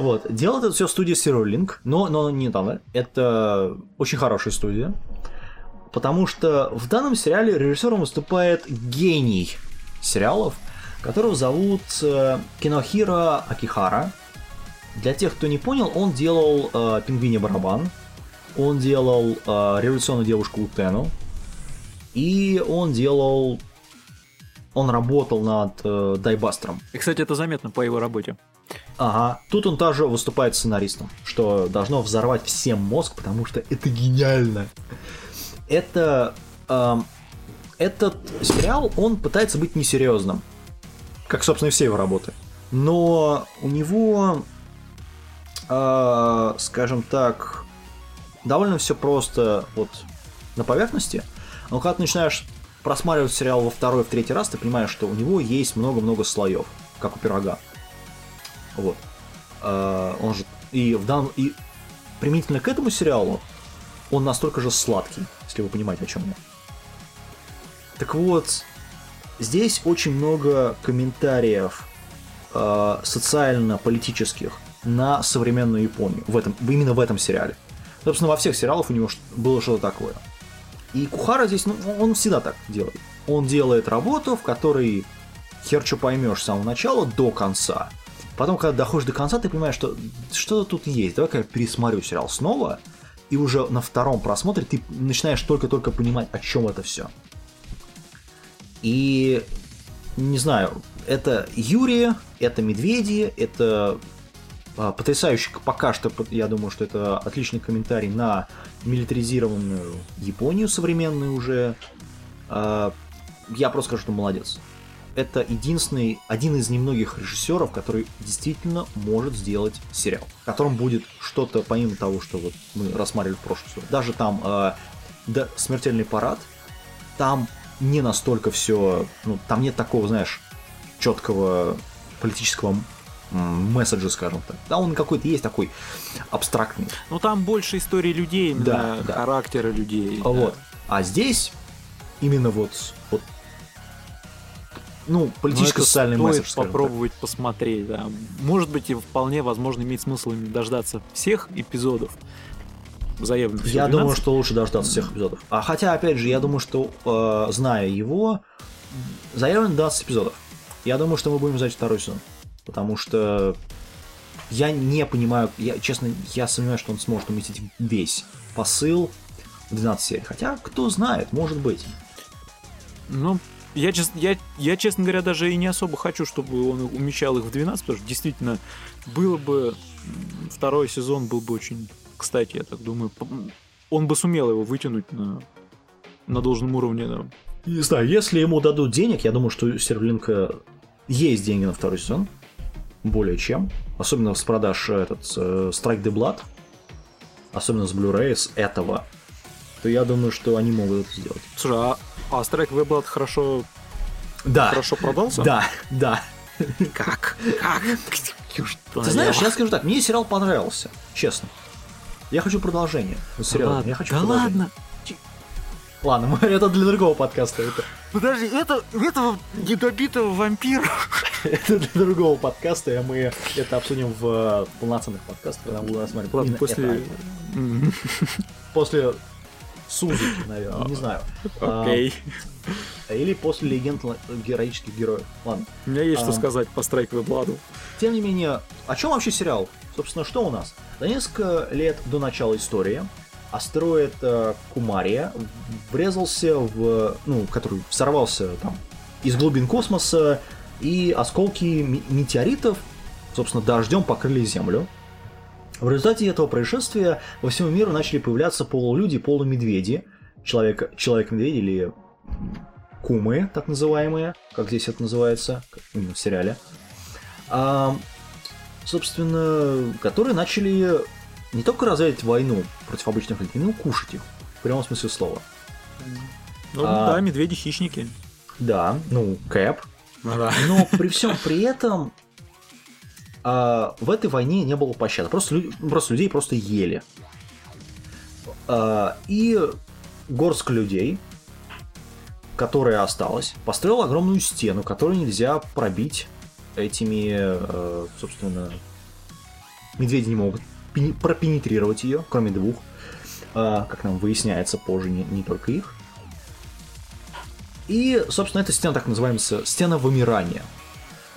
Вот. Делает это все студия Zero Link, но, но не там. Это очень хорошая студия. Потому что в данном сериале режиссером выступает гений сериалов, которого зовут э, Кинохиро Акихара. Для тех, кто не понял, он делал э, «Пингвине барабан», он делал э, «Революционную девушку Утену», и он делал... Он работал над э, Дайбастером. И, кстати, это заметно по его работе. Ага. Тут он также выступает сценаристом, что должно взорвать всем мозг, потому что это гениально. Это... эм, этот сериал, он пытается быть несерьезным. Как, собственно, и все его работы. Но у него, э, скажем так, довольно все просто вот на поверхности. Но когда ты начинаешь просматривать сериал во второй, в третий раз, ты понимаешь, что у него есть много-много слоев, как у пирога. Вот. Э, он же и в данном и применительно к этому сериалу он настолько же сладкий, если вы понимаете, о чем я. Так вот, здесь очень много комментариев э, социально-политических на современную Японию в этом, именно в этом сериале. Собственно, во всех сериалах у него было что-то такое. И Кухара здесь, ну, он всегда так делает. Он делает работу, в которой хер поймешь с самого начала до конца. Потом, когда доходишь до конца, ты понимаешь, что что-то тут есть. Давай-ка я пересмотрю сериал снова. И уже на втором просмотре ты начинаешь только-только понимать, о чем это все. И не знаю, это Юрия, это Медведи, это а, потрясающий пока что, я думаю, что это отличный комментарий на милитаризированную Японию современную уже. А, Я просто скажу, что молодец. Это единственный, один из немногих режиссеров, который действительно может сделать сериал, в котором будет что-то помимо того, что вот мы рассматривали в прошлом. Даже там а, да, смертельный парад, там не настолько все, ну, там нет такого, знаешь, четкого политического месседжа, скажем так. Да, он какой-то есть такой абстрактный. Ну, там больше истории людей, именно Да, да. характера людей. Вот. А здесь именно вот, вот ну, политическо-социальный месседж, скажем так. попробовать посмотреть, да. Может быть, и вполне возможно имеет смысл дождаться всех эпизодов заявленных. Я всего думаю, 12. что лучше дождаться всех эпизодов. А хотя, опять же, я думаю, что, э, зная его, заявлено 20 эпизодов. Я думаю, что мы будем ждать второй сезон. Потому что я не понимаю, я, честно, я сомневаюсь, что он сможет уместить весь посыл в 12 серий. Хотя, кто знает, может быть. Ну, я, чес- я, я, честно говоря, даже и не особо хочу, чтобы он умещал их в 12, потому что действительно было бы... Второй сезон был бы очень... Кстати, я так думаю, он бы сумел его вытянуть на, на должном уровне да, Не знаю, если ему дадут денег, я думаю, что у Стервлинка есть деньги на второй сезон. Более чем. Особенно с продаж этот э, Strike the Blood. Особенно с Blu-ray с этого. То я думаю, что они могут это сделать. Слушай, а, а the Blood хорошо, Да. хорошо продался? Да, да. Как? Как? Ты знаешь, я скажу так, мне сериал понравился, честно. Я хочу продолжение. Вот серьезно, я хочу да ладно. Ладно, мы- это для другого подкаста. Это, Подожди, это этого недобитого вампира. это для другого подкаста, и мы это обсудим в э, полноценных подкастах, когда мы будем рассматривать Ладно, после... После Сузуки, наверное, не знаю. А, Окей. Или после легенд героических героев. Ладно. У меня есть что а. сказать по the Blood. Тем не менее, о чем вообще сериал? Собственно, что у нас? За несколько лет до начала истории астероид э, Кумария врезался в... Ну, который сорвался там из глубин космоса, и осколки ме- метеоритов, собственно, дождем покрыли Землю. В результате этого происшествия во всему миру начали появляться полулюди, полумедведи, человек, человек-медведь или м, кумы, так называемые, как здесь это называется, именно в сериале. А, собственно, которые начали не только развязать войну против обычных людей, но и кушать их. В прямом смысле слова. Ну А. да, медведи-хищники. Да, ну, Кэп. Ну да. Но при всем при этом а, в этой войне не было пощады. Просто, лю- просто людей просто ели. А, и горстка людей, которая осталась, построила огромную стену, которую нельзя пробить этими, э, собственно, медведи не могут пропенетрировать ее, кроме двух, а, как нам выясняется позже, не, не только их. И, собственно, эта стена так называется стена вымирания.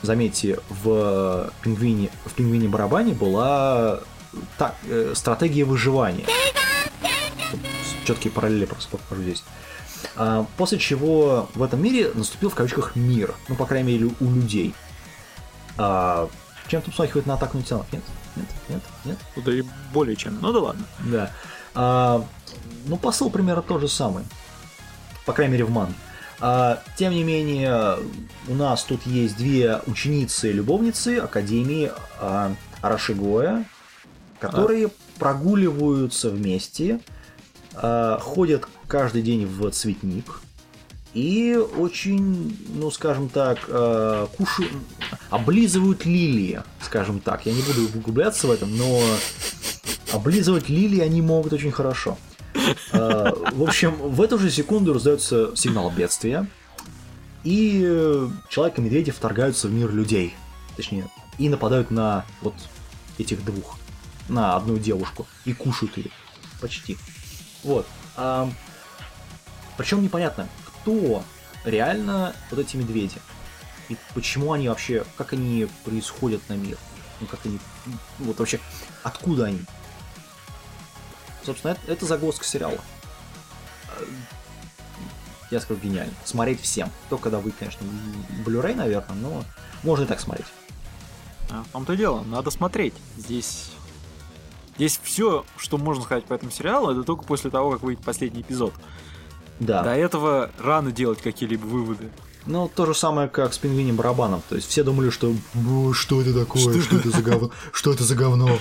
Заметьте, в пингвине, в пингвине барабане была так, э, стратегия выживания. Четкие параллели просто покажу здесь. А, после чего в этом мире наступил в кавычках мир. Ну, по крайней мере, у людей. А, чем-то смахивает на атаку на тела? Нет? Нет? Нет? Нет? Да и более чем. Ну да ладно. Да. А, ну, посыл примерно тот же самый. По крайней мере, в манге. А, тем не менее, у нас тут есть две ученицы-любовницы Академии а, Арашигоя, которые прогуливаются вместе, а, ходят каждый день в цветник и очень, ну, скажем так, а, кушают, облизывают лилии, скажем так. Я не буду углубляться в этом, но облизывать лилии они могут очень хорошо. А, В общем, в эту же секунду раздается сигнал бедствия, и человек и медведи вторгаются в мир людей. Точнее, и нападают на вот этих двух, на одну девушку, и кушают ее. Почти. Вот. причем непонятно, кто реально вот эти медведи. И почему они вообще, как они происходят на мир. Ну, как они, вот вообще, откуда они. Собственно, это, это загвоздка сериала. Я скажу гениально. Смотреть всем. Только когда вы, конечно, Blu-ray, наверное, но можно и так смотреть. А, в том-то и дело, надо смотреть. Здесь... Здесь все, что можно сказать по этому сериалу, это только после того, как выйдет последний эпизод. Да. До этого рано делать какие-либо выводы. Ну, то же самое, как с пингвинем барабаном. То есть все думали, что «О, что это такое, что, это за говно, что это за говно.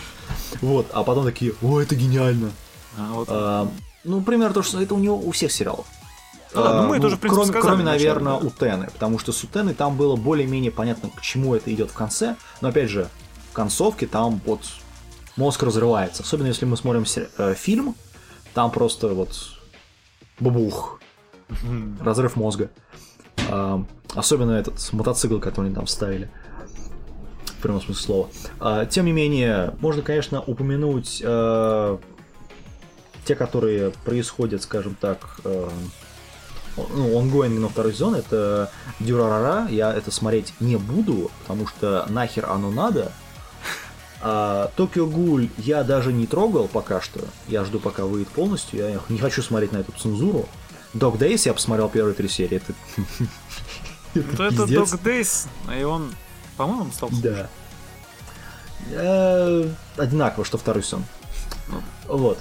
Вот, а потом такие, о, это гениально. А вот А, ну, примерно то, что это у него у всех сериалов. Ну да, ну мы это уже, в принципе, кроме, сказали кроме, наверное, да. у Тены, потому что с Утеной там было более-менее понятно, к чему это идет в конце. Но опять же, в концовке там вот мозг разрывается. Особенно если мы смотрим сери- э, фильм, там просто вот бабух, разрыв мозга. А, особенно этот мотоцикл, который они там вставили. В прямом смысле слова. А, тем не менее, можно, конечно, упомянуть э, те, которые происходят, скажем так, э, ну, онгоинг на второй сезон, это Дюрарара, я это смотреть не буду, потому что нахер оно надо. А Токио Гуль я даже не трогал пока что, я жду пока выйдет полностью, я не хочу смотреть на эту цензуру. Dog Days я посмотрел первые три серии, это... Ну, это пиздец. Dog Days, и он, по-моему, стал Да. Э, Одинаково, что второй сезон. Вот.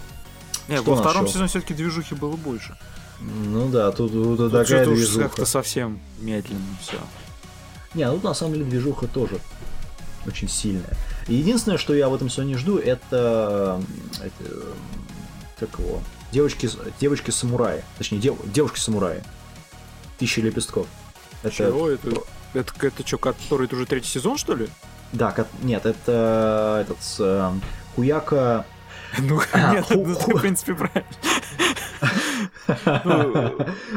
Не, Что во втором сезоне все-таки движухи было больше. Ну да, тут, тут Тут такая движуха. как-то совсем медленно все. Не, ну на самом деле движуха тоже очень сильная. Единственное, что я в этом сезоне жду, это, э, это, э, как его, девочки, девочки самураи, точнее дев, девушки самураи, тысяча лепестков. Это, Чего это? Это, это что, который это уже третий сезон, что ли? да, нет, это этот э, Хуяка, Ну, А, нет, ну, ты, в принципе, правильно.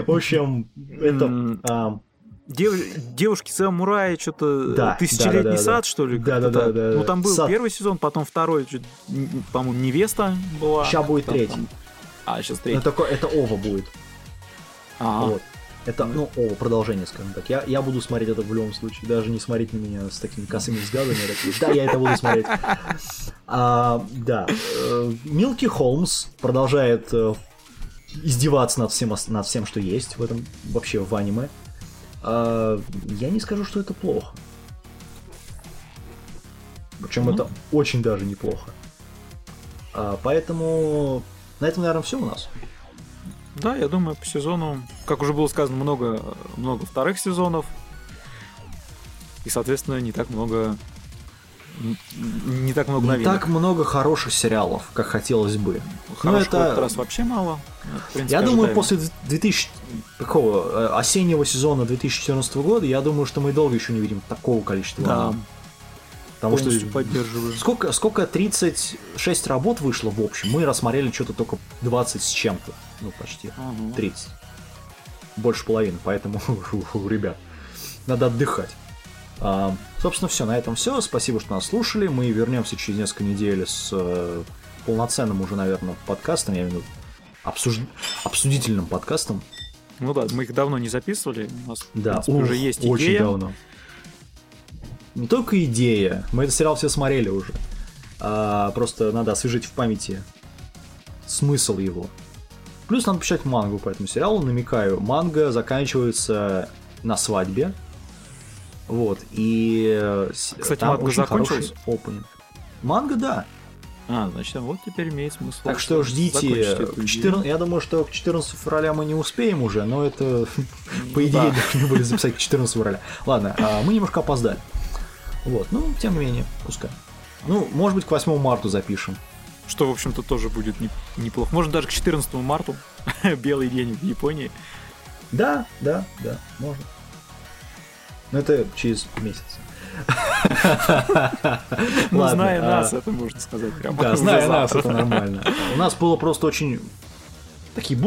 В общем, это а, дев- Девушки-самураи, что-то Да, тысячелетний да, да, сад, да. что ли? Да, да, да, да, Ну, там был Сад. первый сезон, потом второй, по-моему, невеста была. Ща будет Там- третий. там- А, сейчас третий. такое, это Ова будет. А, Вот. Это, ну, Ова, продолжение, скажем так. Я, я буду смотреть это в любом случае. Даже не смотреть на меня с такими косыми взглядами. Я такой, да, я это буду смотреть. А, да. э, Милки Холмс продолжает э, издеваться над всем, над всем, что есть в этом вообще в аниме. А, я не скажу, что это плохо. Причем Ну. это очень даже неплохо. А, поэтому на этом, наверное, все у нас. Да, я думаю, по сезону, как уже было сказано, много, много вторых сезонов. И, соответственно, не так много... Не так много Не новинок. так много хороших сериалов, как хотелось бы. Хороших ну, это- в этот раз вообще мало. Принципе, Я думаю, ожидаемо. после 2000 какого э, осеннего сезона 2014 года, я думаю, что мы долго еще не видим такого количества. Да, аниме. Потому что полностью поддерживаю. сколько, сколько 36 работ вышло в общем, мы рассмотрели что-то только 20 с чем-то. Ну, почти. Ага. 30. Больше половины, поэтому, ребят, надо отдыхать. А, собственно, все, на этом все. Спасибо, что нас слушали. Мы вернемся через несколько недель с э, полноценным уже, наверное, подкастом, я имею в виду обсуж- обсудительным подкастом. Ну да, мы их давно не записывали. У нас, в Да, принципе, уже ух, есть очень идея. давно. Не только идея, мы этот сериал все смотрели уже. А, просто надо освежить в памяти смысл его. Плюс надо почитать мангу по этому сериалу, намекаю. Манга заканчивается на свадьбе. Вот, и... э, Кстати, там манга очень закончилась? хороший опенинг. Манга, да. А, значит, вот теперь имеет смысл. Так что ждите. закончить эту к идею. 14 Я думаю, что к 14 февраля мы не успеем уже, но это, по Ну идее, да. должны были записать к 14 февраля. Ладно, а, мы немножко опоздали. Вот, ну, тем не менее, пускай. Ну, может быть, к 8 марта запишем. Что, в общем-то, тоже будет не- неплохо. Может, даже к 14 марта. Белый день в Японии. Да, да, да, можно. Но это через месяц. Ну, зная а, нас, это можно сказать прямо. Да, зная нас, это нормально. У нас было просто очень такие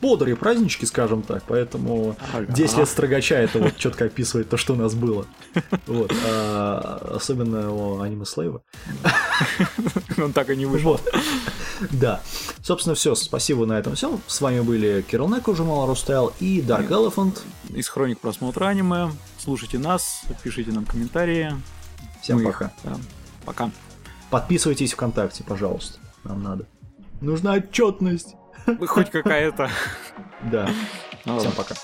бодрые празднички, скажем так, поэтому Ага. 10 лет строгача это вот четко описывает то, что у нас было. Вот. а, особенно у аниме Слейва. Он так и не вышел. Вот. Да. Собственно, все. Спасибо на этом все. С вами были Кирилл Неко, журнал Рустайл и Dark Elephant. Из хроник просмотра аниме. Слушайте нас, пишите нам комментарии. Всем Мы их- пока. да, Пока. Подписывайтесь ВКонтакте, пожалуйста. Нам надо. Нужна отчетность. Хоть какая-то. Да. Ну, Всем пока.